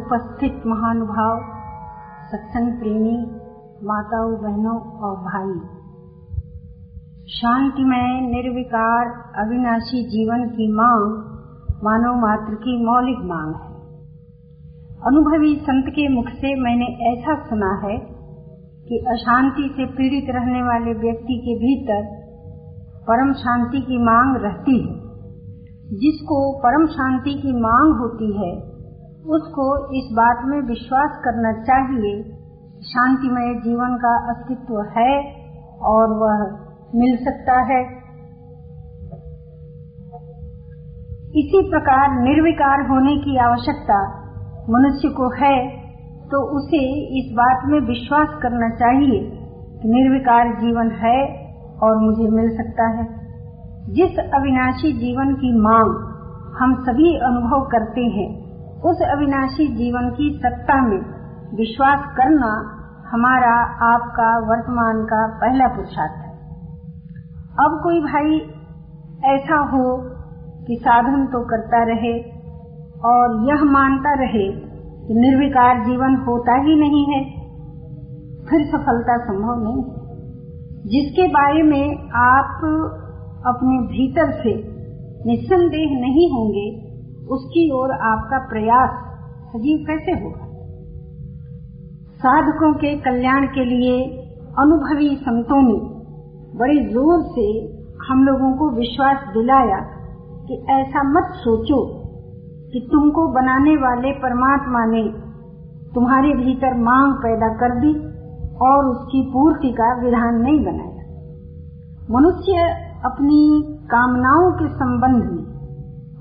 उपस्थित महानुभाव, सत्संग प्रेमी, माताओं, बहनों और भाई। शांतिमय, निर्विकार, अविनाशी जीवन की मांग, मानव मात्र की मौलिक मांग है। अनुभवी संत के मुख से मैंने ऐसा सुना है कि अशांति से पीड़ित रहने वाले व्यक्ति के भीतर परम शांति की मांग रहती है। जिसको परम शांति की मांग होती है उसको इस बात में विश्वास करना चाहिए, शांतिमय जीवन का अस्तित्व है और वह मिल सकता है। इसी प्रकार निर्विकार होने की आवश्यकता मनुष्य को है तो उसे इस बात में विश्वास करना चाहिए कि निर्विकार जीवन है और मुझे मिल सकता है। जिस अविनाशी जीवन की मांग हम सभी अनुभव करते हैं उस अविनाशी जीवन की सत्ता में विश्वास करना हमारा आपका वर्तमान का पहला पुरुषार्थ है। अब कोई भाई ऐसा हो कि साधन तो करता रहे और यह मानता रहे कि निर्विकार जीवन होता ही नहीं है, फिर सफलता संभव नहीं है। जिसके बारे में आप अपने भीतर से निस्संदेह नहीं होंगे उसकी ओर आपका प्रयास सजीव कैसे होगा? साधकों के कल्याण के लिए अनुभवी संतों ने बड़े ज़ोर से हम लोगों को विश्वास दिलाया कि ऐसा मत सोचो कि तुमको बनाने वाले परमात्मा ने तुम्हारे भीतर मांग पैदा कर दी और उसकी पूर्ति का विधान नहीं बनाया। मनुष्य अपनी कामनाओं के संबंध में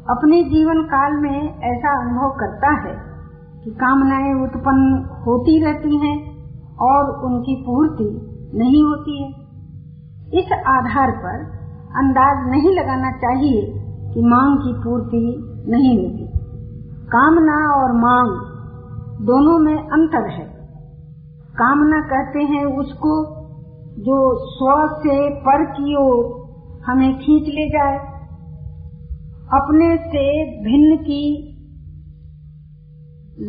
अपने जीवन काल में ऐसा अनुभव करता है कि कामनाएँ उत्पन्न होती रहती हैं और उनकी पूर्ति नहीं होती है। इस आधार पर अंदाज नहीं लगाना चाहिए कि मांग की पूर्ति नहीं होती। कामना और मांग दोनों में अंतर है। कामना कहते हैं उसको जो स्व से पर की ओर हमें खींच ले जाए। अपने से भिन्न की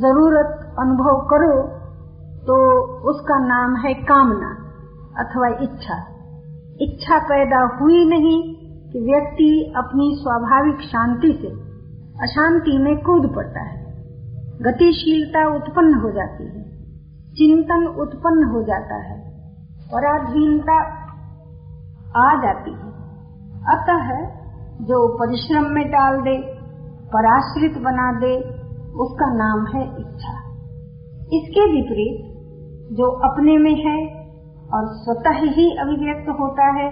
ज़रूरत अनुभव करो तो उसका नाम है कामना अथवा इच्छा। इच्छा पैदा हुई नहीं कि व्यक्ति अपनी स्वाभाविक शांति से अशांति में कूद पड़ता है। गतिशीलता उत्पन्न हो जाती है, चिंतन उत्पन्न हो जाता है, पराधीनता आ जाती है। अतः जो परिश्रम में डाल दे, पराश्रित बना दे, उसका नाम है इच्छा। इसके विपरीत, जो अपने में है और स्वतः ही अभिव्यक्त होता है,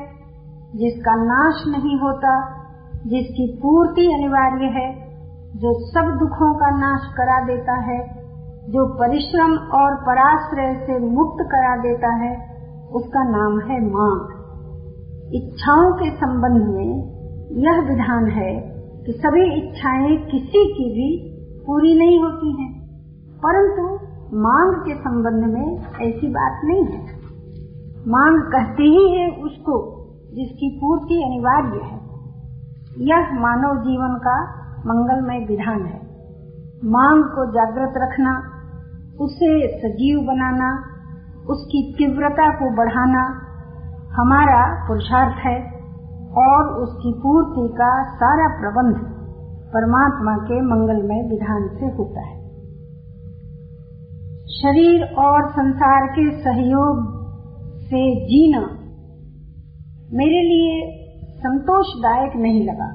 जिसका नाश नहीं होता, जिसकी पूर्ति अनिवार्य है, जो सब दुखों का नाश करा देता है, जो परिश्रम और पराश्रय से मुक्त करा देता है, उसका नाम है मांग इच्छाओं के संबंध में यह विधान है कि सभी इच्छाएँ किसी की भी पूरी नहीं होती हैं, परंतु मांग के संबंध में ऐसी बात नहीं है। मांग कहते ही है उसको जिसकी पूर्ति अनिवार्य है। यह मानव जीवन का मंगलमय विधान है। मांग को जागृत रखना उसे सजीव बनाना उसकी तीव्रता को बढ़ाना हमारा पुरुषार्थ है। और उसकी पूर्ति का सारा प्रबंध परमात्मा के मंगलमय विधान से होता है। शरीर और संसार के सहयोग से जीना मेरे लिए संतोषदायक नहीं लगा।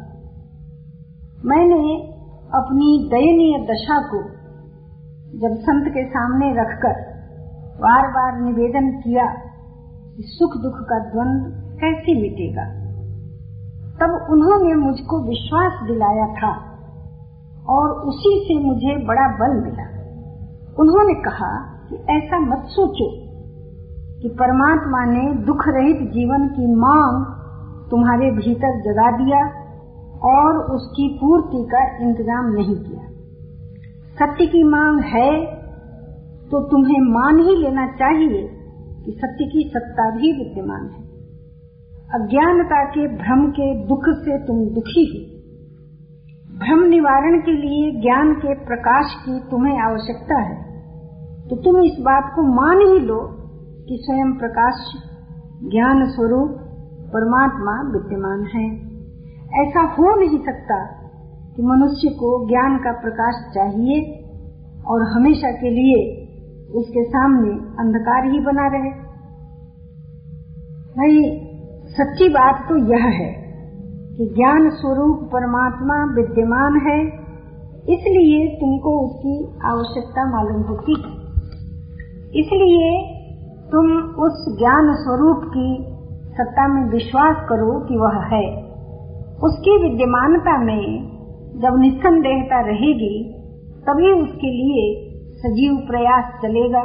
मैंने अपनी दयनीय दशा को जब संत के सामने रखकर बार बार निवेदन किया कि सुख दुख का द्वंद कैसे मिटेगा? तब उन्होंने मुझको विश्वास दिलाया था और उसी से मुझे बड़ा बल मिला। उन्होंने कहा कि ऐसा मत सोचो कि परमात्मा ने दुख रहित जीवन की मांग तुम्हारे भीतर जगा दिया और उसकी पूर्ति का इंतज़ाम नहीं किया। सत्य की मांग है तो तुम्हें मान ही लेना चाहिए कि सत्य की सत्ता भी विद्यमान है। अज्ञानता के, भ्रम के, दुख से तुम दुखी हो। भ्रम निवारण के लिए ज्ञान के प्रकाश की तुम्हें आवश्यकता है। तो तुम इस बात को मान ही लो कि स्वयं प्रकाश, ज्ञान स्वरूप, परमात्मा विद्यमान है। ऐसा हो नहीं सकता कि मनुष्य को ज्ञान का प्रकाश चाहिए और हमेशा के लिए उसके सामने अंधकार ही बना रहे। भाई सच्ची बात तो यह है कि ज्ञान स्वरूप परमात्मा विद्यमान है, इसलिए तुमको उसकी आवश्यकता मालूम होती इसलिए तुम उस ज्ञान स्वरूप की सत्ता में विश्वास करो कि वह है। उसकी विद्यमानता में जब निस्संदेहता रहेगी, तभी उसके लिए सजीव प्रयास चलेगा।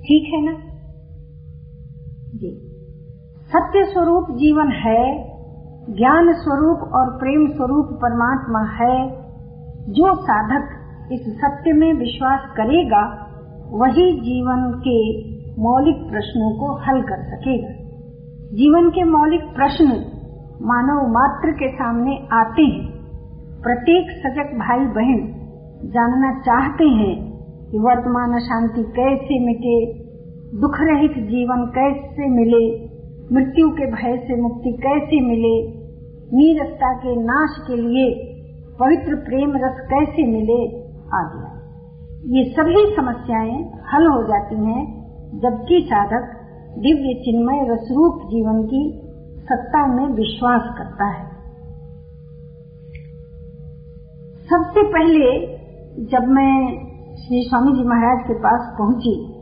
ठीक है ना? जी। सत्य स्वरूप जीवन है, ज्ञान स्वरूप और प्रेम स्वरूप परमात्मा है। जो साधक इस सत्य में विश्वास करेगा, वही जीवन के मौलिक प्रश्नों को हल कर सकेगा। जीवन के मौलिक प्रश्न मानव मात्र के सामने आते हैं। प्रत्येक सजग भाई बहन जानना चाहते हैं कि वर्तमान शांति कैसे मिटे, दुख रहित जीवन कैसे मिले मृत्यु के भय से मुक्ति कैसे मिले? नीरसता के नाश के लिए पवित्र प्रेम रस कैसे मिले? आदि। ये सभी समस्याएँ हल हो जाती हैं, जबकि साधक दिव्य चिन्मय रसरूप जीवन की सत्ता में विश्वास करता है। सबसे पहले जब मैं श्री स्वामी जी महाराज के पास पहुँची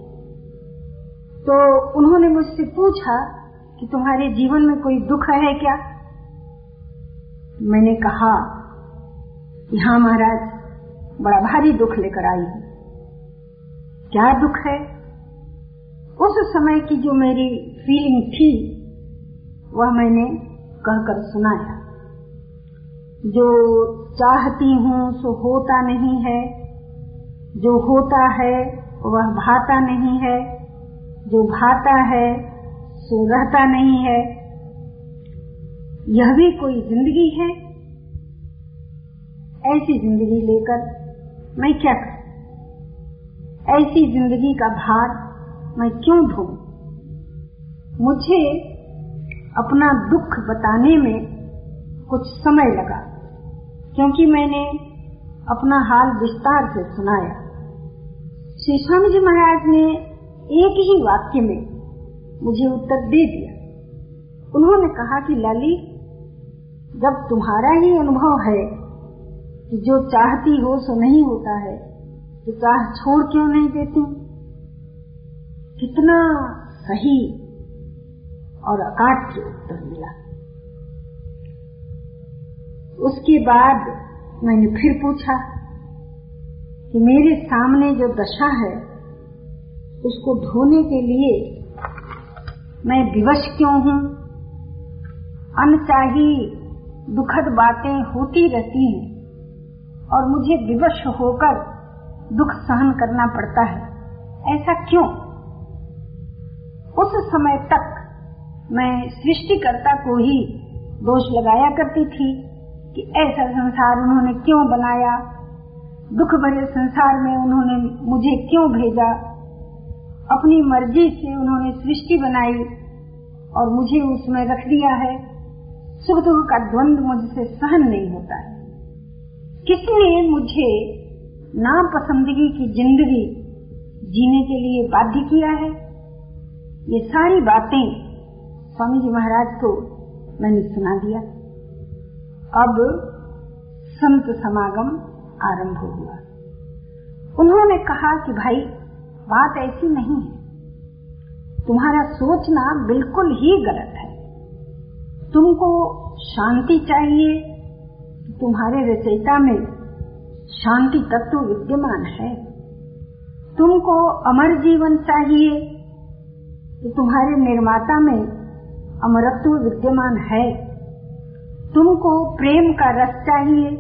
तो उन्होंने मुझसे पूछा कि तुम्हारे जीवन में कोई दुख है क्या? मैंने कहा कि हाँ महाराज, बड़ा भारी दुख लेकर आई हूँ। क्या दुख है? उस समय की जो मेरी फीलिंग थी, वह मैंने कहकर सुनाया। जो चाहती हूँ, सो होता नहीं है। जो होता है, वह भाता नहीं है। जो भाता है रहता नहीं है। यह भी कोई ज़िंदगी है? ऐसी ज़िंदगी लेकर मैं क्या कर? ऐसी ज़िंदगी का भार मैं क्यों ढू? मुझे अपना दुख बताने में कुछ समय लगा, क्योंकि मैंने अपना हाल विस्तार से सुनाया। श्री स्वामी जी महाराज ने एक ही वाक्य में मुझे उत्तर दे दिया। उन्होंने कहा कि, लाली, जब तुम्हारा ही अनुभव है कि जो चाहती हो सो नहीं होता है तो चाह छोड़ क्यों नहीं देती? कितना सही और अकाट्य उत्तर मिला। उसके बाद मैंने फिर पूछा कि मेरे सामने जो दशा है, उसको धोने के लिए मैं विवश क्यों हूँ? अनचाही दुखद बातें होती रहती हैं और मुझे विवश होकर दुख सहन करना पड़ता है। ऐसा क्यों? उस समय तक मैं सृष्टिकर्ता को ही दोष लगाया करती थी कि ऐसा संसार उन्होंने क्यों बनाया? दुख भरे संसार में उन्होंने मुझे क्यों भेजा? अपनी मर्ज़ी से उन्होंने सृष्टि बनाई और मुझे उसमें रख दिया है। सुख दुख का द्वंद मुझसे सहन नहीं होता है। किसने मुझे नापसंदगी की ज़िंदगी जीने के लिए बाध्य किया है। ये सारी बातें स्वामी जी महाराज को मैंने सुना दिया। अब संत समागम आरंभ हुआ। उन्होंने कहा कि भाई बात ऐसी नहीं है। तुम्हारा सोचना बिल्कुल ही गलत है। तुमको शांति चाहिए, तुम्हारे रचयिता में शांति तत्व विद्यमान है। तुमको अमर जीवन चाहिए तो तुम्हारे निर्माता में अमरत्व विद्यमान है। तुमको प्रेम का रस चाहिए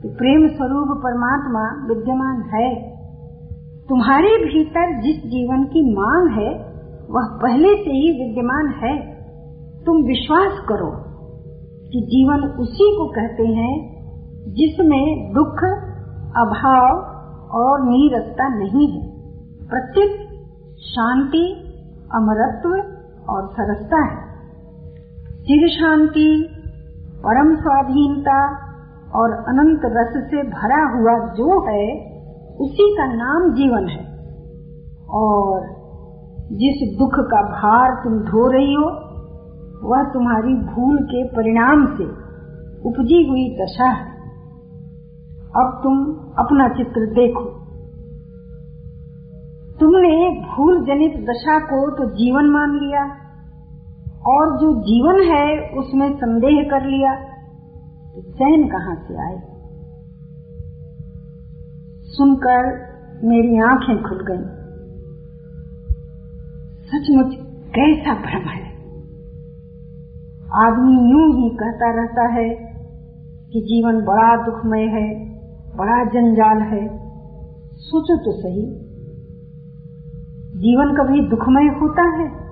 तो प्रेम स्वरूप परमात्मा विद्यमान है। तुम्हारे भीतर जिस जीवन की मांग है, वह पहले से ही विद्यमान है। तुम विश्वास करो कि जीवन उसी को कहते हैं, जिसमें दुख, अभाव और नीरसता नहीं है। प्रत्येक शांति, अमरत्व और सरसता है। चिर शांति, परम स्वाधीनता और अनंत रस से भरा हुआ जो है उसी का नाम जीवन है। और जिस दुख का भार तुम ढो रही हो, वह तुम्हारी भूल के परिणाम से उपजी हुई दशा है। अब तुम अपना चित्र देखो। तुमने भूल जनित दशा को तो जीवन मान लिया, और जो जीवन है उसमें संदेह कर लिया तो चैन कहाँ से आए? सुनकर मेरी आँखें खुल गईं। सचमुच कैसा भ्रम है। आदमी यूँ ही कहता रहता है कि जीवन बड़ा दुखमय है, बड़ा जंजाल है। सोचो तो सही, जीवन कभी दुखमय होता है?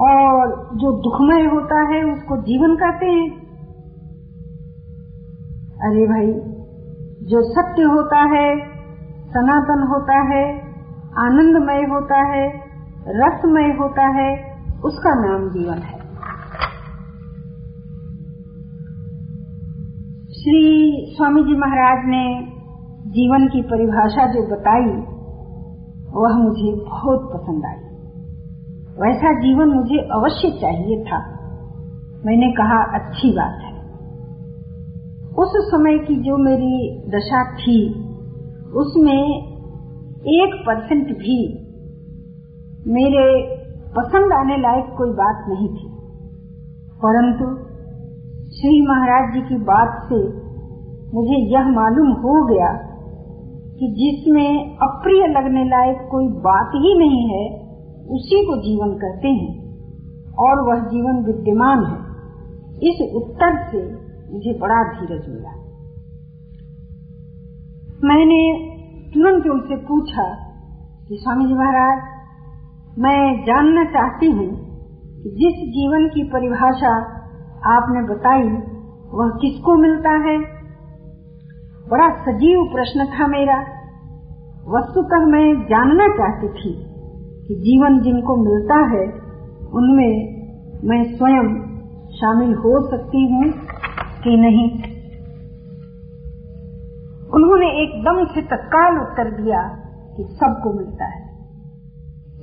और जो दुखमय होता है उसको जीवन कहते हैं। अरे भाई जो सत्य होता है, सनातन होता है, आनंदमय होता है, रसमय होता है, उसका नाम जीवन है। श्री स्वामी जी महाराज ने जीवन की परिभाषा जो बताई, वह मुझे बहुत पसंद आई। वैसा जीवन मुझे अवश्य चाहिए था। मैंने कहा, अच्छी बात है। उस समय की जो मेरी दशा थी, उसमें एक परसेंट भी मेरे पसंद आने लायक कोई बात नहीं थी। परंतु श्री महाराज जी की बात से मुझे यह मालूम हो गया कि जिसमें अप्रिय लगने लायक कोई बात ही नहीं है, उसी को जीवन कहते हैं और वह जीवन विद्यमान है। इस उत्तर से मुझे बड़ा धीरज मिला। मैंने तुरंत उनसे पूछा कि स्वामी जी महाराज, मैं जानना चाहती हूँ कि जिस जीवन की परिभाषा आपने बताई, वह किसको मिलता है? बड़ा सजीव प्रश्न था मेरा। वस्तुतः मैं जानना चाहती थी कि जीवन जिनको मिलता है, उनमें मैं स्वयं शामिल हो सकती हूँ। कि नहीं। उन्होंने एकदम से तत्काल उत्तर दिया कि सबको मिलता है।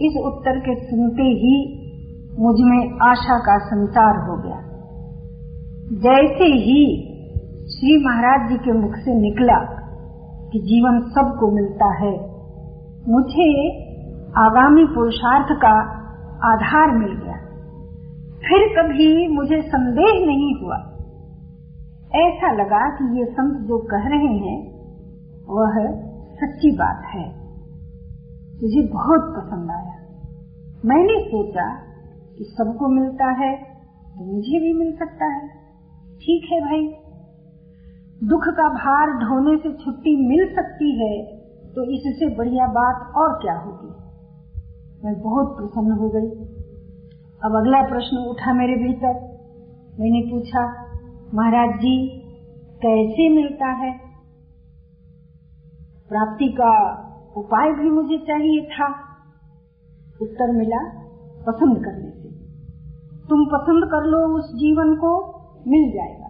इस उत्तर के सुनते ही मुझमें आशा का संचार हो गया। जैसे ही श्री महाराज जी के मुख से निकला कि जीवन सबको मिलता है, मुझे आगामी पुरुषार्थ का आधार मिल गया। फिर कभी मुझे संदेह नहीं हुआ ऐसा लगा कि ये संत जो कह रहे हैं, वह सच्ची बात है। मुझे बहुत पसंद आया। मैंने सोचा कि सबको मिलता है तो मुझे भी मिल सकता है। ठीक है भाई। दुख का भार ढोने से छुट्टी मिल सकती है तो इससे बढ़िया बात और क्या होगी? मैं बहुत प्रसन्न हो गई। अब अगला प्रश्न उठा मेरे भीतर। मैंने पूछा महाराज जी, कैसे मिलता है? प्राप्ति का उपाय भी मुझे चाहिए था। उत्तर मिला, पसंद करने से। तुम पसंद कर लो, उस जीवन को मिल जाएगा।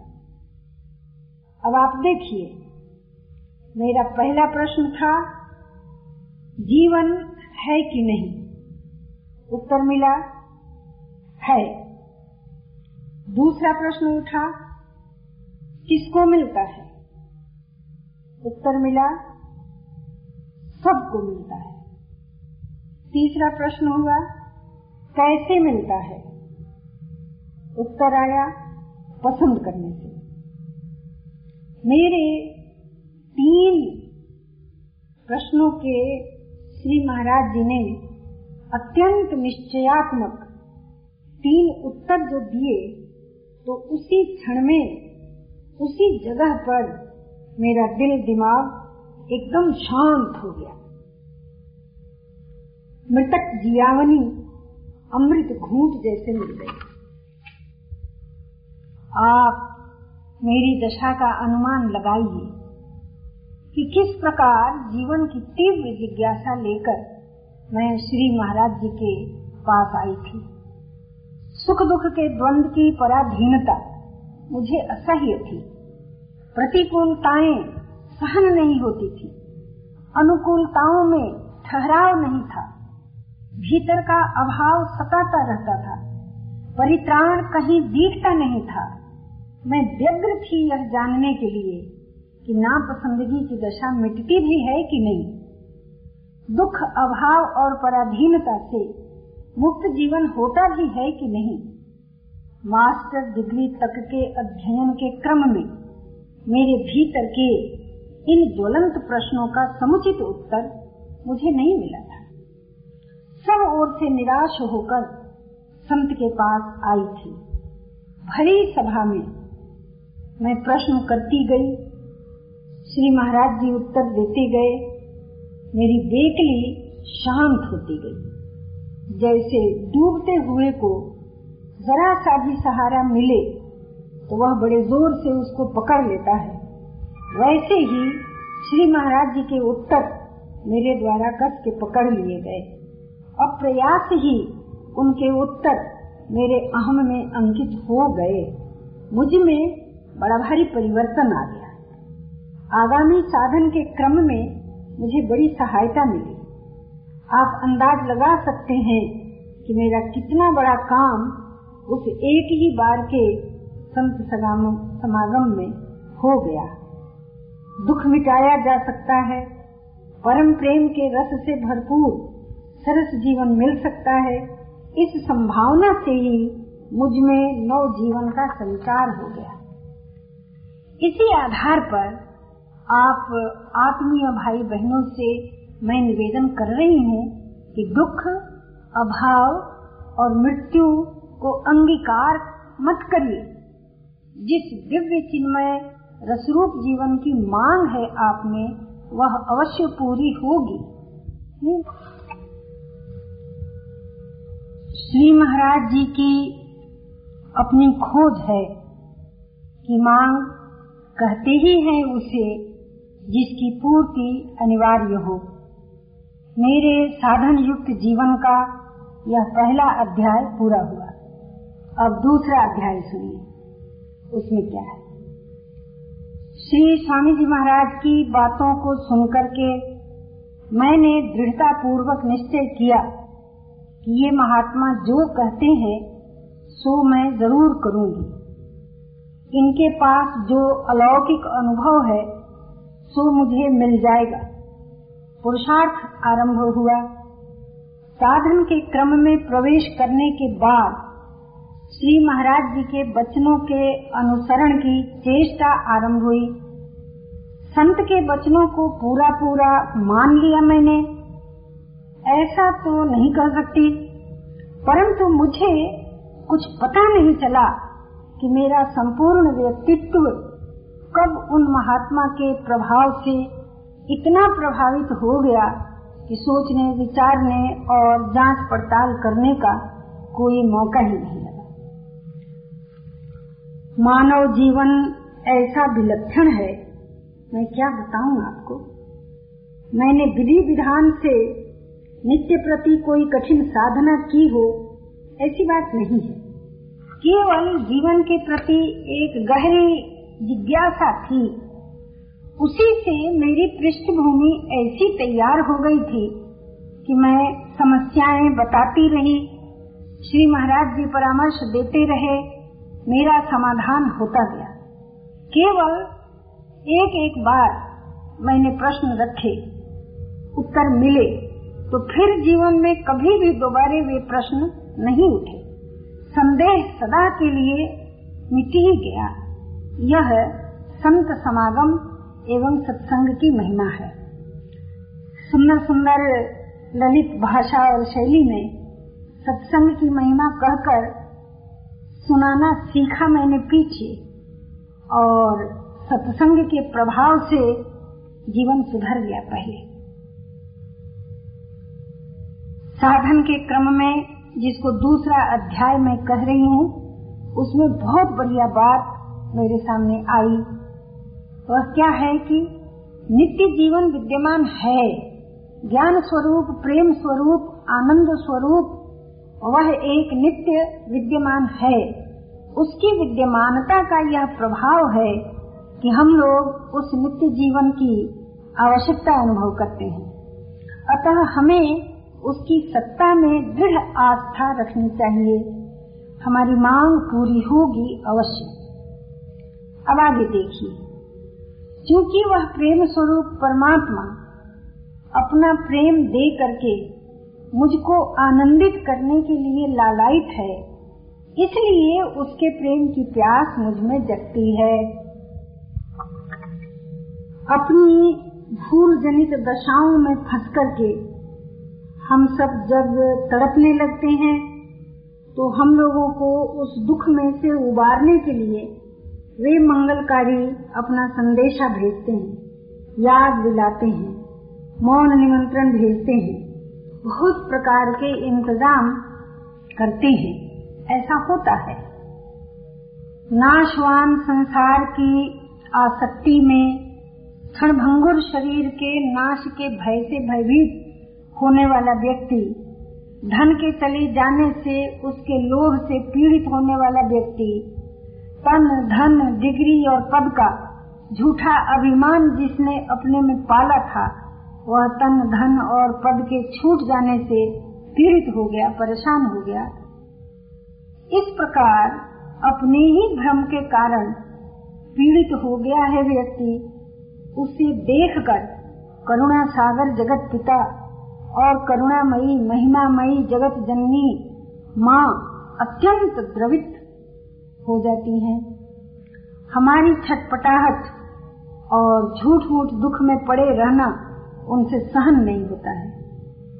अब आप देखिए, मेरा पहला प्रश्न था, जीवन है कि नहीं? उत्तर मिला, है। दूसरा प्रश्न उठा किसको मिलता है? उत्तर मिला, सबको मिलता है। तीसरा प्रश्न हुआ, कैसे मिलता है? उत्तर आया, पसंद करने से। मेरे तीन प्रश्नों के श्री महाराज जी ने अत्यंत निश्चयात्मक तीन उत्तर जो दिए तो उसी क्षण में उसी जगह पर मेरा दिल दिमाग एकदम शांत हो गया। मृतक जियावनी अमृत घूट जैसे मिल गई आप मेरी दशा का अनुमान लगाइए कि किस प्रकार जीवन की तीव्र जिज्ञासा लेकर मैं श्री महाराज जी के पास आई थी। सुख दुख के द्वंद की पराधीनता मुझे असह्य थी। प्रतिकूलताएँ सहन नहीं होती थी। अनुकूलताओं में ठहराव नहीं था। भीतर का अभाव सताता रहता था। परित्राण कहीं दिखता नहीं था। मैं व्यग्र थी यह जानने के लिए कि नापसंदगी की दशा मिटती भी है कि नहीं। दुख, अभाव और पराधीनता से मुक्त जीवन होता भी है कि नहीं। मास्टर डिग्री तक के अध्ययन के क्रम में मेरे भीतर के इन ज्वलंत प्रश्नों का समुचित उत्तर मुझे नहीं मिला था। सब ओर से निराश होकर संत के पास आई थी। भरी सभा में मैं प्रश्न करती गई, श्री महाराज जी उत्तर देते गए, मेरी बेकली शांत होती गई। जैसे डूबते हुए को जरा सा भी सहारा मिले तो वह बड़े ज़ोर से उसको पकड़ लेता है। वैसे ही श्री महाराज जी के उत्तर मेरे द्वारा कस के पकड़ लिए गए। अप्रयास ही उनके उत्तर मेरे अहम में अंकित हो गए। मुझमें बड़ा भारी परिवर्तन आ गया। आगामी साधन के क्रम में मुझे बड़ी सहायता मिली। आप अंदाज लगा सकते हैं कि मेरा कितना बड़ा काम उस एक ही बार के संत समागम में हो गया। दुख मिटाया जा सकता है, परम प्रेम के रस से भरपूर सरस जीवन मिल सकता है। इस संभावना से ही मुझमें नव जीवन का संचार हो गया। इसी आधार पर आप आत्मीय भाई बहनों से मैं निवेदन कर रही हूँ कि दुख, अभाव और मृत्यु को अंगीकार मत करिए। जिस दिव्य चिन्मय रसरूप जीवन की मांग है आप में, वह अवश्य पूरी होगी। श्री महाराज जी की अपनी खोज है कि मांग कहते ही है उसे, जिसकी पूर्ति अनिवार्य हो। मेरे साधन युक्त जीवन का यह पहला अध्याय पूरा हुआ। अब दूसरा अध्याय सुनिए। उसमें क्या है? श्री स्वामी जी महाराज की बातों को सुनकर के मैंने दृढ़ता पूर्वक निश्चय किया कि ये महात्मा जो कहते हैं, सो मैं ज़रूर करूँगी। इनके पास जो अलौकिक अनुभव है, सो मुझे मिल जाएगा। पुरुषार्थ आरंभ हुआ। साधन के क्रम में प्रवेश करने के बाद श्री महाराज जी के वचनों के अनुसरण की चेष्टा आरंभ हुई। संत के वचनों को पूरा पूरा मान लिया मैंने। ऐसा तो नहीं कर सकती, परंतु मुझे कुछ पता नहीं चला कि मेरा संपूर्ण व्यक्तित्व कब उन महात्मा के प्रभाव से इतना प्रभावित हो गया कि सोचने, विचारने और जाँच पड़ताल करने का कोई मौका ही नहीं मानव जीवन ऐसा विलक्षण है। मैं क्या बताऊँ आपको? मैंने विधि विधान से नित्य प्रति कोई कठिन साधना की हो, ऐसी बात नहीं है। केवल जीवन के प्रति एक गहरी जिज्ञासा थी। उसी से मेरी पृष्ठभूमि ऐसी तैयार हो गई थी कि मैं समस्याएँ बताती रही, श्री महाराज जी परामर्श देते रहे मेरा समाधान होता गया। केवल एक एक बार मैंने प्रश्न रखे, उत्तर मिले तो फिर जीवन में कभी भी दोबारे वे प्रश्न नहीं उठे। संदेह सदा के लिए मिट ही गया। यह संत समागम एवं सत्संग की महिमा है। सुंदर सुंदर ललित भाषा और शैली में सत्संग की महिमा कहकर सुनाना सीखा मैंने पीछे और सत्संग के प्रभाव से जीवन सुधर गया पहले। साधन के क्रम में जिसको दूसरा अध्याय में कह रही हूँ, उसमें बहुत बढ़िया बात मेरे सामने आई। वह क्या है कि नित्य जीवन विद्यमान है। ज्ञान स्वरूप, प्रेम स्वरूप, आनंद स्वरूप वह एक नित्य विद्यमान है। उसकी विद्यमानता का यह प्रभाव है कि हम लोग उस नित्य जीवन की आवश्यकता अनुभव करते हैं। अतः हमें उसकी सत्ता में दृढ़ आस्था रखनी चाहिए। हमारी मांग पूरी होगी अवश्य। अब आगे देखिए। क्योंकि वह प्रेम स्वरूप परमात्मा अपना प्रेम दे करके मुझको आनंदित करने के लिए लालायित है। इसलिए उसके प्रेम की प्यास मुझमें जगती है। अपनी भूल जनित दशाओं में फंस करके हम सब जब तड़पने लगते हैं तो हम लोगों को उस दुख में से उबारने के लिए वे मंगलकारी अपना संदेशा भेजते हैं, याद दिलाते हैं, मौन निमंत्रण भेजते हैं। बहुत प्रकार के इंतज़ाम करते हैं। ऐसा होता है। नाशवान संसार की आसक्ति में क्षणभंगुर शरीर के नाश के भय से भयभीत होने वाला व्यक्ति, धन के चले जाने से उसके लोभ से पीड़ित होने वाला व्यक्ति, तन, धन, डिग्री और पद का झूठा अभिमान जिसने अपने में पाला था वह तन, धन और पद के छूट जाने से पीड़ित हो गया, परेशान हो गया। इस प्रकार अपने ही भ्रम के कारण पीड़ित हो गया है व्यक्ति। उसे देखकर करुणा सागर जगत पिता और करुणामयी, महिमामयी जगत जननी माँ अत्यंत द्रवित हो जाती हैं। हमारी छटपटाहट और झूठ मूठ दुख में पड़े रहना उनसे सहन नहीं होता है।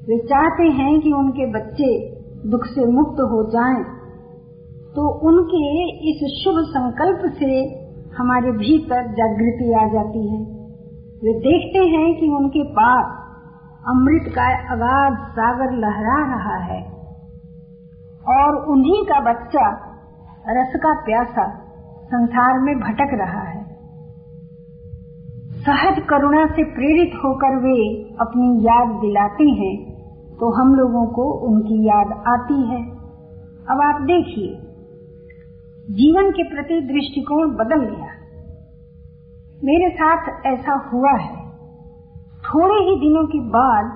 वे चाहते हैं कि उनके बच्चे दुख से मुक्त हो जाएँ, तो उनके इस शुभ संकल्प से हमारे भीतर जागृति आ जाती है। वे देखते हैं कि उनके पास अमृत का अगाध सागर लहरा रहा है और उन्हीं का बच्चा रस का प्यासा संसार में भटक रहा है। सहज करुणा से प्रेरित होकर वे अपनी याद दिलाते हैं तो हम लोगों को उनकी याद आती है। अब आप देखिए, जीवन के प्रति दृष्टिकोण बदल गया। मेरे साथ ऐसा हुआ है। थोड़े ही दिनों के बाद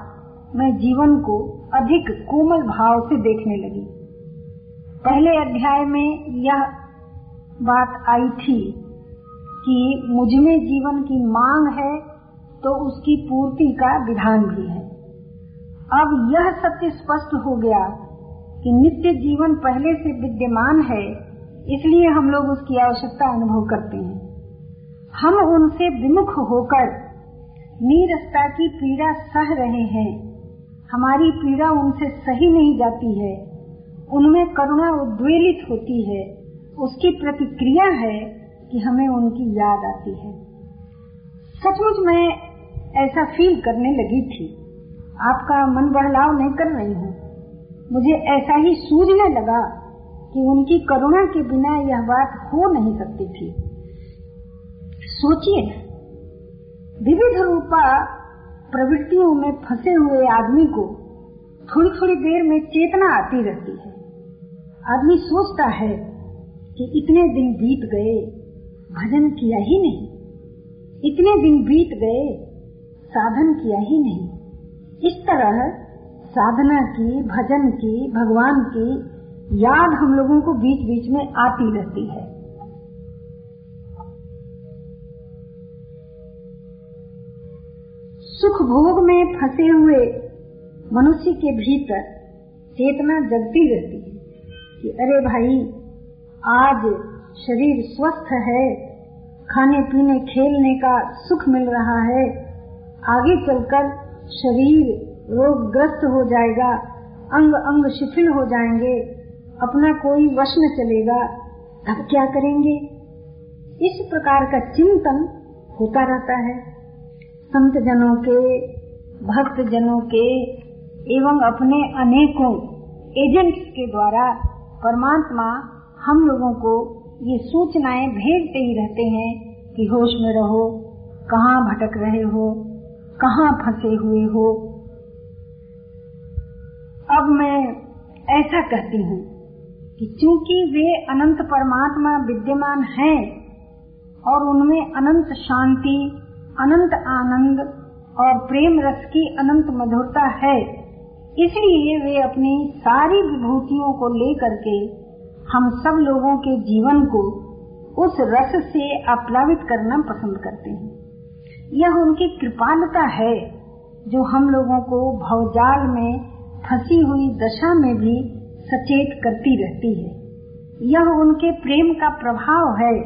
मैं जीवन को अधिक कोमल भाव से देखने लगी। पहले अध्याय में यह बात आई थी कि मुझमें जीवन की मांग है तो उसकी पूर्ति का विधान भी है। अब यह सत्य स्पष्ट हो गया कि नित्य जीवन पहले से विद्यमान है, इसलिए हम लोग उसकी आवश्यकता अनुभव करते हैं। हम उनसे विमुख होकर नीरसता की पीड़ा सह रहे हैं। हमारी पीड़ा उनसे सही नहीं जाती है। उनमें करुणा उद्वेलित होती है। उसकी प्रतिक्रिया है कि हमें उनकी याद आती है। सचमुच मैं ऐसा फील करने लगी थी। आपका मन बहलाव नहीं कर रही हूँ। मुझे ऐसा ही सूझने लगा कि उनकी करुणा के बिना यह बात हो नहीं सकती थी। सोचिए, विविध रूपा प्रवृत्तियों में फंसे हुए आदमी को थोड़ी थोड़ी देर में चेतना आती रहती है। आदमी सोचता है कि इतने दिन बीत गए भजन किया ही नहीं। इतने दिन बीत गए, साधन किया ही नहीं। इस तरह साधना की, भजन की, भगवान की याद हम लोगों को बीच बीच में आती रहती है। सुख भोग में फंसे हुए मनुष्य के भीतर चेतना जगती रहती है कि अरे भाई, आज शरीर स्वस्थ है, खाने पीने, खेलने का सुख मिल रहा है, आगे चलकर शरीर रोगग्रस्त हो जाएगा, अंग अंग शिथिल हो जाएँगे, अपना कोई वश न चलेगा। तब क्या करेंगे? इस प्रकार का चिंतन होता रहता है। संत जनों के, भक्त जनों के, एवं अपने अनेकों एजेंट्स के द्वारा परमात्मा हम लोगों को ये सूचनाएँ भेजते ही रहते हैं कि होश में रहो, कहाँ भटक रहे हो, कहाँ फंसे हुए हो। अब मैं ऐसा कहती हूँ कि चूँकि वे अनंत परमात्मा विद्यमान हैं और उनमें अनंत शांति, अनंत आनंद और प्रेम रस की अनंत मधुरता है, इसलिए वे अपनी सारी विभूतियों को लेकर के हम सब लोगों के जीवन को उस रस से आप्लावित करना पसंद करते हैं। यह उनकी कृपालता है जो हम लोगों को भवजाल में फंसी हुई दशा में भी सचेत करती रहती है। यह उनके प्रेम का प्रभाव है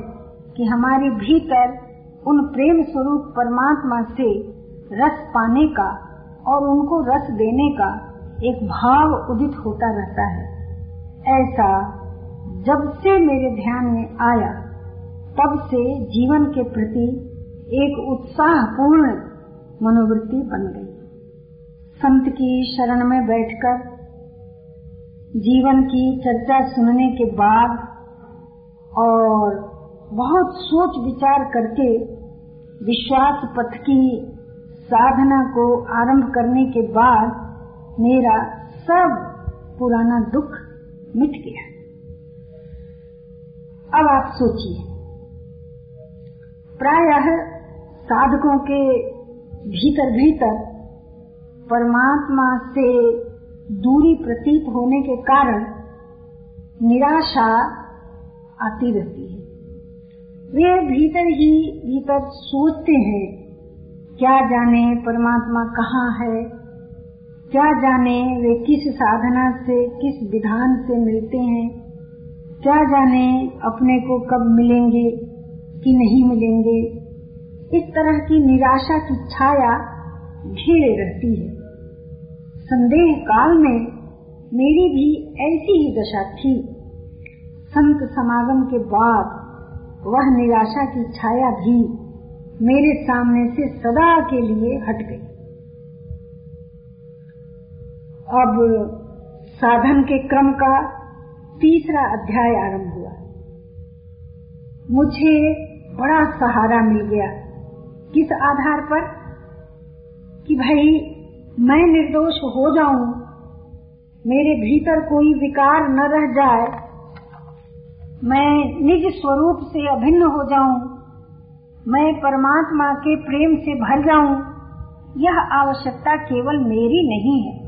कि हमारे भीतर उन प्रेम स्वरूप परमात्मा से रस पाने का और उनको रस देने का एक भाव उदित होता रहता है। ऐसा जब से मेरे ध्यान में आया, तब से जीवन के प्रति एक उत्साहपूर्ण मनोवृत्ति बन गई। संत की शरण में बैठकर, जीवन की चर्चा सुनने के बाद और बहुत सोच विचार करके विश्वास पथ की साधना को आरंभ करने के बाद मेरा सब पुराना दुख मिट गया। अब आप सोचिए। प्रायः साधकों के भीतर भीतर परमात्मा से दूरी प्रतीत होने के कारण निराशा आती रहती है। वे भीतर ही भीतर सोचते हैं, क्या जाने परमात्मा कहाँ है, क्या जाने वे किस साधना से, किस विधान से मिलते हैं। क्या जाने अपने को कब मिलेंगे कि नहीं मिलेंगे? इस तरह की निराशा की छाया घेरे रहती है। संदेह काल में मेरी भी ऐसी ही दशा थी। संत समागम के बाद वह निराशा की छाया भी मेरे सामने से सदा के लिए हट गई। अब साधन के क्रम का तीसरा अध्याय आरंभ हुआ। मुझे बड़ा सहारा मिल गया। किस आधार पर? कि भाई, मैं निर्दोष हो जाऊँ, मेरे भीतर कोई विकार न रह जाए, मैं निज स्वरूप से अभिन्न हो जाऊँ, मैं परमात्मा के प्रेम से भर जाऊँ, यह आवश्यकता केवल मेरी नहीं है।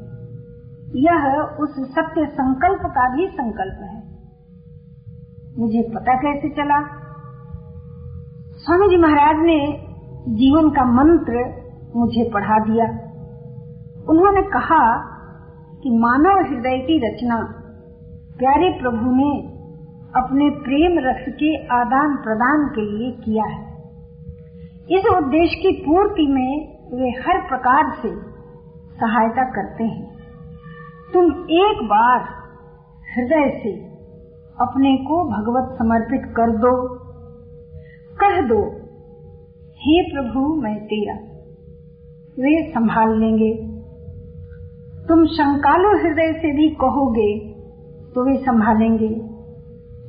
यह उस सत्य संकल्प का भी संकल्प है। मुझे पता कैसे चला? स्वामी जी महाराज ने जीवन का मंत्र मुझे पढ़ा दिया। उन्होंने कहा कि मानव हृदय की रचना, प्यारे प्रभु ने अपने प्रेम रस के आदान प्रदान के लिए किया है। इस उद्देश्य की पूर्ति में वे हर प्रकार से सहायता करते हैं। तुम एक बार हृदय से अपने को भगवत समर्पित कर दो। कह दो, हे प्रभु, मैं तेरा वे संभाल लेंगे। तुम शंकालु हृदय से भी कहोगे तो वे संभालेंगे।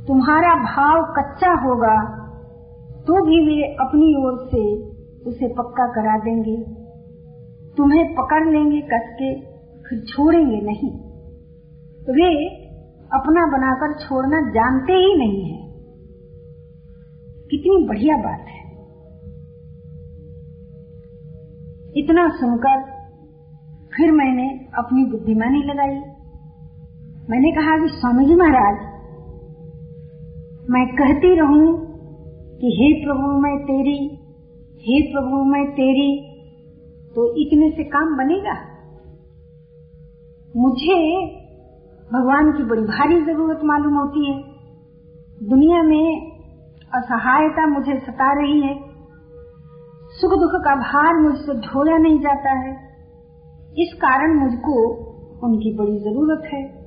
तुम्हारा भाव कच्चा होगा तो भी वे अपनी ओर से उसे पक्का करा देंगे। तुम्हें पकड़ लेंगे कस के फिर छोड़ेंगे नहीं। वे अपना बनाकर छोड़ना जानते ही नहीं है। कितनी बढ़िया बात है। इतना सुनकर फिर मैंने अपनी बुद्धिमानी लगाई। मैंने कहा कि स्वामी जी महाराज, मैं कहती रहूँ कि हे प्रभु, मैं तेरी, हे प्रभु, मैं तेरी तो इतने से काम बनेगा? मुझे भगवान की बड़ी भारी ज़रूरत मालूम होती है। दुनिया में असहायता मुझे सता रही है। सुख दुख का भार मुझसे ढोया नहीं जाता है। इस कारण मुझको उनकी बड़ी ज़रूरत है।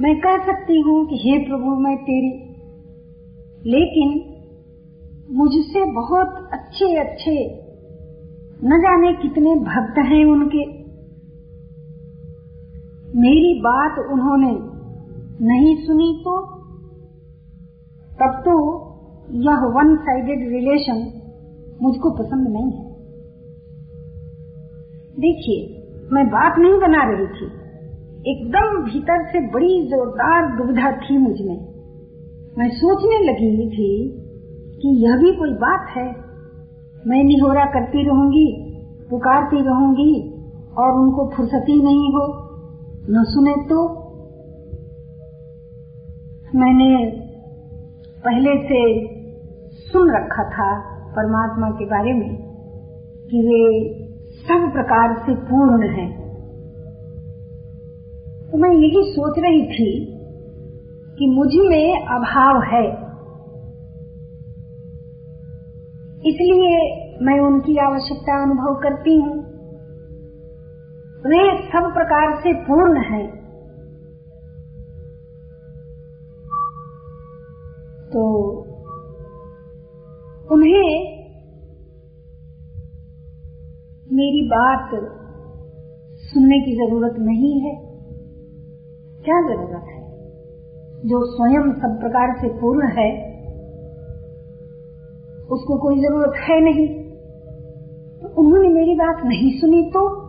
मैं कह सकती हूँ कि हे प्रभु, मैं तेरी। लेकिन मुझसे बहुत अच्छे अच्छे न जाने कितने भक्त हैं उनके। मेरी बात उन्होंने नहीं सुनी तो? तब तो यह वन साइडेड रिलेशन मुझको पसंद नहीं है। देखिए, मैं बात नहीं बना रही थी। एकदम भीतर से बड़ी जोरदार दुविधा थी मुझमें मैं। सोचने लगी थी कि यह भी कोई बात है। मैं निहोरा करती रहूँगी, पुकारती रहूँगी और उनको फुर्सती नहीं हो। न सुने तो। मैंने पहले से सुन रखा था परमात्मा के बारे में कि वे सब प्रकार से पूर्ण हैं। तो मैं यही सोच रही थी कि मुझमें अभाव है। इसलिए मैं उनकी आवश्यकता अनुभव करती हूँ। वे सब प्रकार से पूर्ण है। तो उन्हें मेरी बात सुनने की ज़रूरत नहीं है। क्या ज़रूरत है? जो स्वयं सब प्रकार से पूर्ण है, उसको कोई ज़रूरत है नहीं। तो उन्होंने मेरी बात नहीं सुनी तो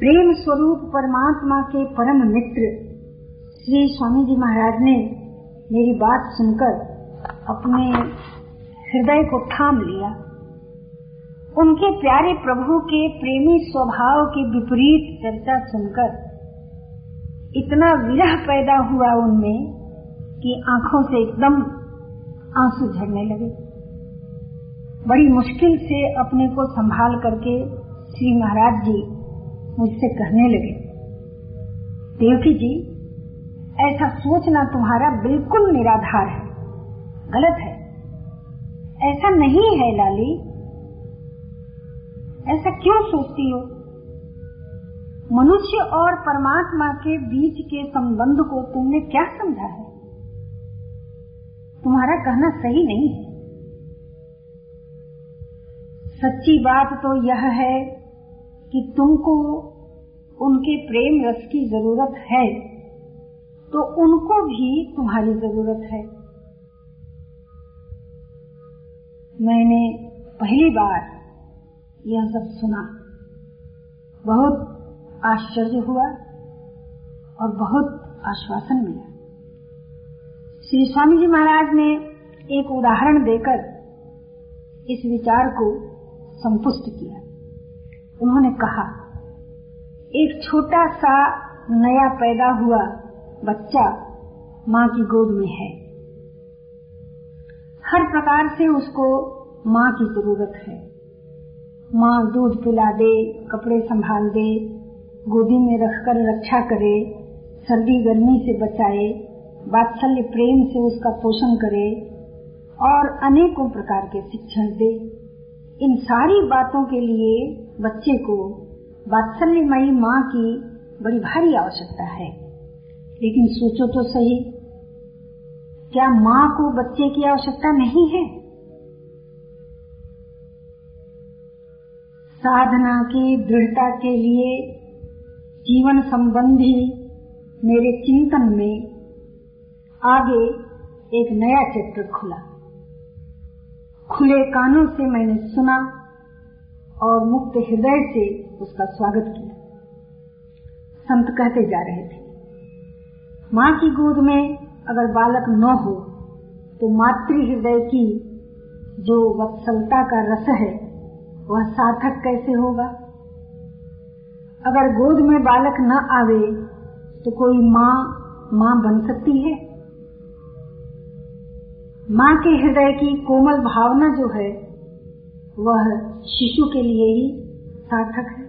प्रेम स्वरूप परमात्मा के परम मित्र, श्री स्वामी जी महाराज ने मेरी बात सुनकर अपने हृदय को थाम लिया। उनके प्यारे प्रभु के प्रेमी स्वभाव की विपरीत चर्चा सुनकर इतना विरह पैदा हुआ उनमें कि आँखों से एकदम आँसू झड़ने लगे। बड़ी मुश्किल से अपने को संभाल करके श्री महाराज जी मुझसे कहने लगे, देवकी जी, ऐसा सोचना तुम्हारा बिल्कुल निराधार है, गलत है। ऐसा नहीं है लाली। ऐसा क्यों सोचती हो? मनुष्य और परमात्मा के बीच के संबंध को तुमने क्या समझा है? तुम्हारा कहना सही नहीं है। सच्ची बात तो यह है कि तुमको उनके प्रेम रस की ज़रूरत है तो उनको भी तुम्हारी ज़रूरत है। मैंने पहली बार यह सब सुना। बहुत आश्चर्य हुआ और बहुत आश्वासन मिला। श्री स्वामी जी महाराज ने एक उदाहरण देकर इस विचार को संतुष्ट किया। उन्होंने कहा एक छोटा सा नया पैदा हुआ बच्चा माँ की गोद में है। हर प्रकार से उसको माँ की ज़रूरत है। माँ दूध पिला दे, कपड़े संभाल दे, गोदी में रखकर रक्षा करे, सर्दी गर्मी से बचाए वात्सल्य प्रेम से उसका पोषण करे और अनेकों प्रकार के शिक्षण दे। इन सारी बातों के लिए बच्चे को वात्सल्यमयी माँ की बड़ी भारी आवश्यकता है। लेकिन सोचो तो सही, क्या माँ को बच्चे की आवश्यकता नहीं है? साधना की दृढ़ता के लिए जीवन संबंधी मेरे चिंतन में आगे एक नया चैप्टर खुला। खुले कानों से मैंने सुना और मुक्त हृदय से उसका स्वागत किया। संत कहते जा रहे थे, माँ की गोद में अगर बालक न हो तो मातृ हृदय की जो वत्सलता का रस है, वह सार्थक कैसे होगा? अगर गोद में बालक न आवे तो कोई माँ माँ बन सकती है? माँ के हृदय की कोमल भावना जो है, वह शिशु के लिए ही सार्थक है।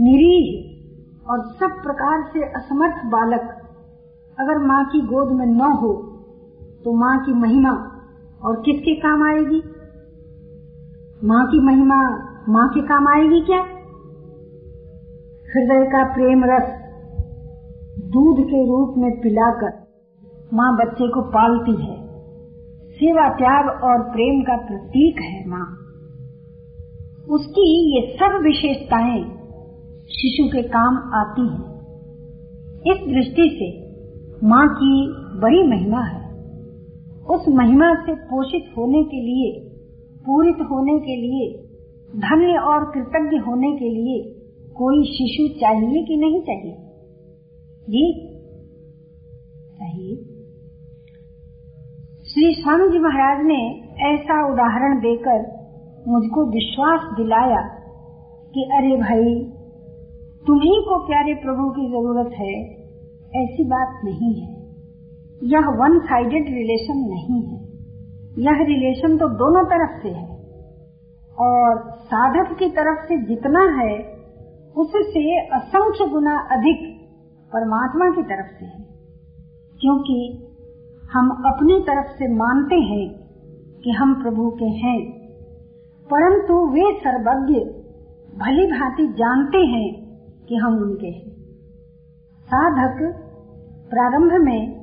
निरीह और सब प्रकार से असमर्थ बालक अगर माँ की गोद में न हो तो माँ की महिमा और किसके काम आएगी? माँ की महिमा माँ के काम आएगी क्या? हृदय का प्रेम रस दूध के रूप में पिलाकर माँ बच्चे को पालती है। सेवा त्याग और प्रेम का प्रतीक है माँ। उसकी ये सब विशेषताएँ शिशु के काम आती हैं। इस दृष्टि से माँ की बड़ी महिमा है। उस महिमा से पोषित होने के लिए, पूरित होने के लिए, धन्य और कृतज्ञ होने के लिए कोई शिशु चाहिए कि नहीं चाहिए? जी, चाहिए। श्री स्वामी जी महाराज ने ऐसा उदाहरण देकर मुझको विश्वास दिलाया कि अरे भाई, तुम्ही को प्यारे प्रभु की ज़रूरत है, ऐसी बात नहीं है। यह वन साइडेड रिलेशन नहीं है। यह रिलेशन तो दोनों तरफ़ से है। और साधक की तरफ़ से जितना है, उससे असंख्य गुना अधिक परमात्मा की तरफ़ से है। क्योंकि हम अपनी तरफ़ से मानते हैं कि हम प्रभु के हैं। परंतु वे सर्वज्ञ भली भांति जानते हैं कि हम उनके हैं। साधक प्रारंभ में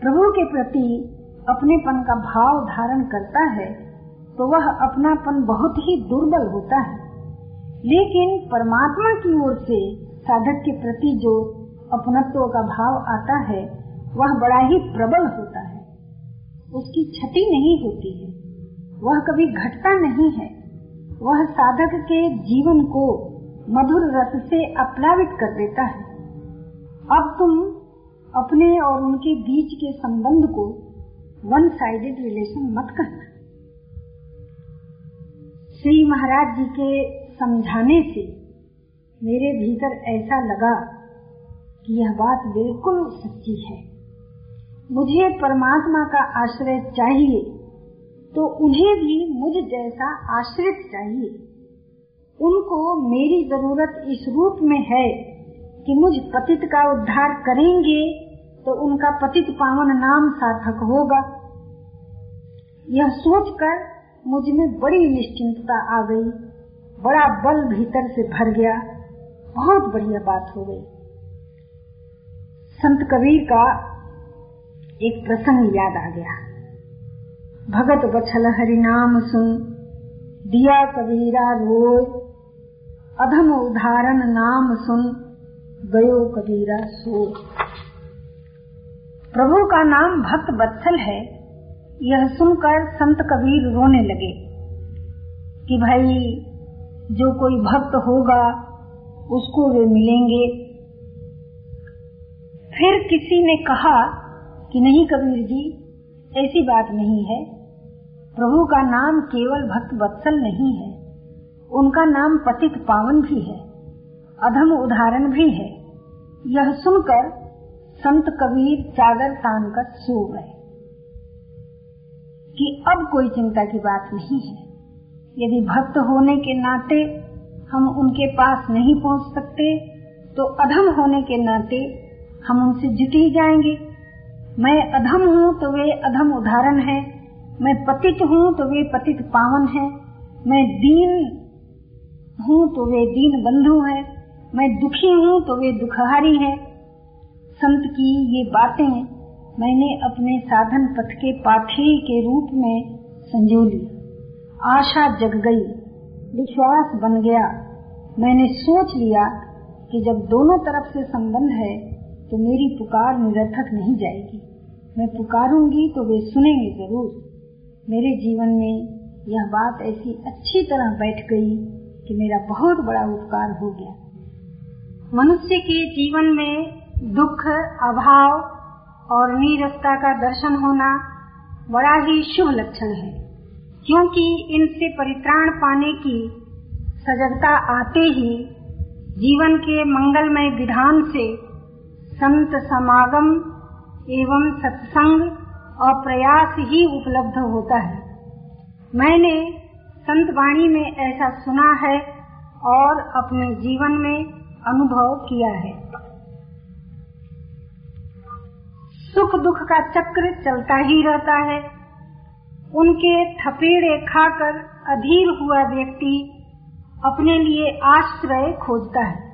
प्रभु के प्रति अपनेपन का भाव धारण करता है तो वह अपनापन बहुत ही दुर्बल होता है। लेकिन परमात्मा की ओर से साधक के प्रति जो अपनत्व का भाव आता है, वह बड़ा ही प्रबल होता है। उसकी क्षति नहीं होती है। वह कभी घटता नहीं है। वह साधक के जीवन को मधुर रस से अप्लावित कर देता है। अब तुम अपने और उनके बीच के संबंध को वन साइडेड रिलेशन मत करना श्री महाराज जी के समझाने से मेरे भीतर ऐसा लगा कि यह बात बिल्कुल सच्ची है। मुझे परमात्मा का आश्रय चाहिए। तो उन्हें भी मुझ जैसा आश्रित चाहिए। उनको मेरी ज़रूरत इस रूप में है कि मुझ पतित का उद्धार करेंगे तो उनका पतित पावन नाम सार्थक होगा। यह सोचकर मुझमें बड़ी निश्चिंतता आ गई। बड़ा बल भीतर से भर गया। बहुत बढ़िया बात हो गई। संत कबीर का एक प्रसंग याद आ गया। भगत बछल हरि नाम सुन। दिया कबीरा रोय। अधम उदाहरण नाम सुन। गयो कबीरा सो। प्रभु का नाम भक्त बत्सल है। यह सुनकर संत कबीर रोने लगे कि भाई, जो कोई भक्त होगा, उसको वे मिलेंगे। फिर किसी ने कहा कि नहीं कबीर जी ऐसी बात नहीं है। प्रभु का नाम केवल भक्त वत्सल नहीं है। उनका नाम पतित पावन भी है। अधम उदाहरण भी है। यह सुनकर संत कबीर चादर तान कर सो गए। कि अब कोई चिंता की बात नहीं है। यदि भक्त होने के नाते हम उनके पास नहीं पहुँच सकते तो अधम होने के नाते हम उनसे जुट ही जाएँगे। मैं अधम हूँ तो वे अधम उदाहरण है। मैं पतित हूँ तो वे पतित पावन है। मैं दीन हूँ तो वे दीन बंधु है। मैं दुखी हूँ तो वे दुखहारी है। संत की ये बातें मैंने अपने साधन पथ के पाथी के रूप में संजो ली आशा जग गई, विश्वास बन गया। मैंने सोच लिया कि जब दोनों तरफ़ से संबंध है तो मेरी पुकार निरर्थक नहीं जाएगी। मैं पुकारूँगी तो वे सुनेंगे ज़रूर। मेरे जीवन में यह बात ऐसी अच्छी तरह बैठ गई कि मेरा बहुत बड़ा उपकार हो गया। मनुष्य के जीवन में दुख, अभाव और नीरसता का दर्शन होना बड़ा ही शुभ लक्षण है, क्योंकि इनसे परित्राण पाने की सजगता आते ही जीवन के मंगलमय विधान से संत समागम एवं सत्संग और प्रयास ही उपलब्ध होता है। मैंने संत वाणी में ऐसा सुना है और अपने जीवन में अनुभव किया है। सुख दुख का चक्र चलता ही रहता है। उनके थपेड़े खाकर अधीर हुआ व्यक्ति अपने लिए आश्रय खोजता है।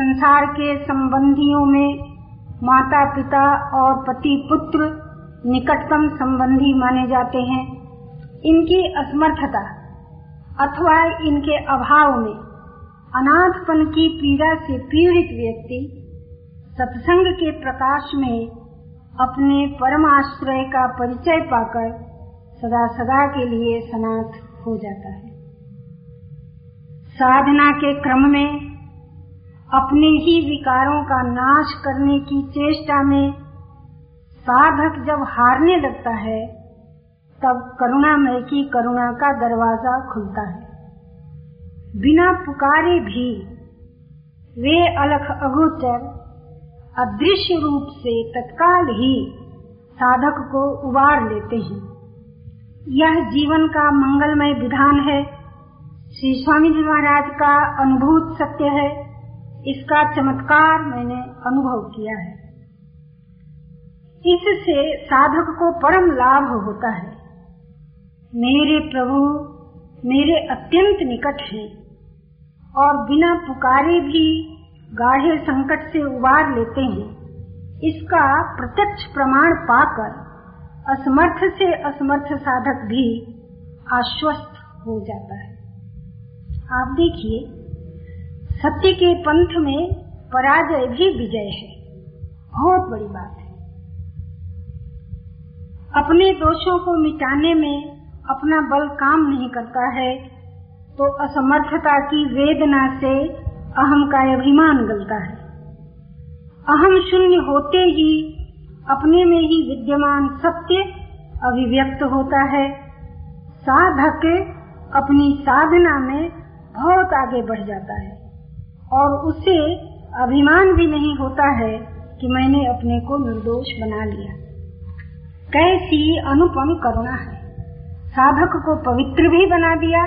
संसार के संबंधियों में माता पिता और पति पुत्र निकटतम संबंधी माने जाते हैं। इनकी असमर्थता अथवा इनके अभाव में अनाथपन की पीड़ा से पीड़ित व्यक्ति सत्संग के प्रकाश में अपने परमाश्रय का परिचय पाकर सदा सदा के लिए सनाथ हो जाता है। साधना के क्रम में अपने ही विकारों का नाश करने की चेष्टा में साधक जब हारने लगता है, तब करुणामय की करुणा का दरवाज़ा खुलता है। बिना पुकारे भी वे अलख अगोचर अदृश्य रूप से तत्काल ही साधक को उबार लेते हैं। यह जीवन का मंगलमय विधान है। श्री स्वामी जी महाराज का अनुभूत सत्य है। इसका चमत्कार मैंने अनुभव किया है। इससे साधक को परम लाभ होता है। मेरे प्रभु मेरे अत्यंत निकट हैं और बिना पुकारे भी गाढ़े संकट से उबार लेते हैं। इसका प्रत्यक्ष प्रमाण पाकर असमर्थ से असमर्थ साधक भी आश्वस्त हो जाता है। आप देखिए सत्य के पंथ में पराजय भी विजय है। बहुत बड़ी बात है। अपने दोषों को मिटाने में अपना बल काम नहीं करता है तो असमर्थता की वेदना से अहम का अभिमान गलता है। अहम शून्य होते ही अपने में ही विद्यमान सत्य अभिव्यक्त होता है। साधक अपनी साधना में बहुत आगे बढ़ जाता है। और उसे अभिमान भी नहीं होता है कि मैंने अपने को निर्दोष बना लिया। कैसी अनुपम करुणा है। साधक को पवित्र भी बना दिया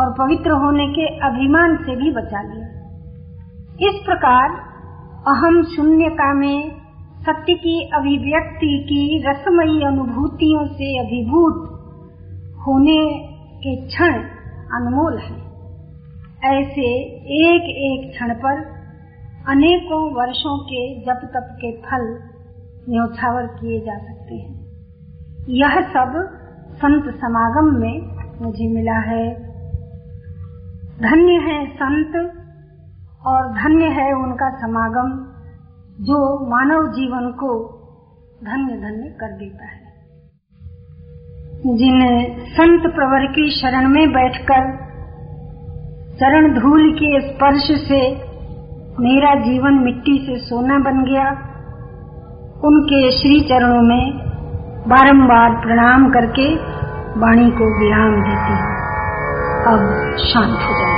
और पवित्र होने के अभिमान से भी बचा लिया। इस प्रकार अहम शून्यता में सत्य की अभिव्यक्ति की रसमयी अनुभूतियों से अभिभूत होने के क्षण अनमोल हैं। ऐसे एक एक क्षण पर अनेकों वर्षों के जप तप के फल न्योछावर किए जा सकते हैं। यह सब संत समागम में मुझे मिला है। धन्य है संत और धन्य है उनका समागम, जो मानव जीवन को धन्य धन्य कर देता है। जिन संत प्रवर की शरण में बैठकर चरण धूल के स्पर्श से मेरा जीवन मिट्टी से सोना बन गया। उनके श्री चरणों में बारंबार प्रणाम करके वाणी को विराम देती अब शांत हो जाए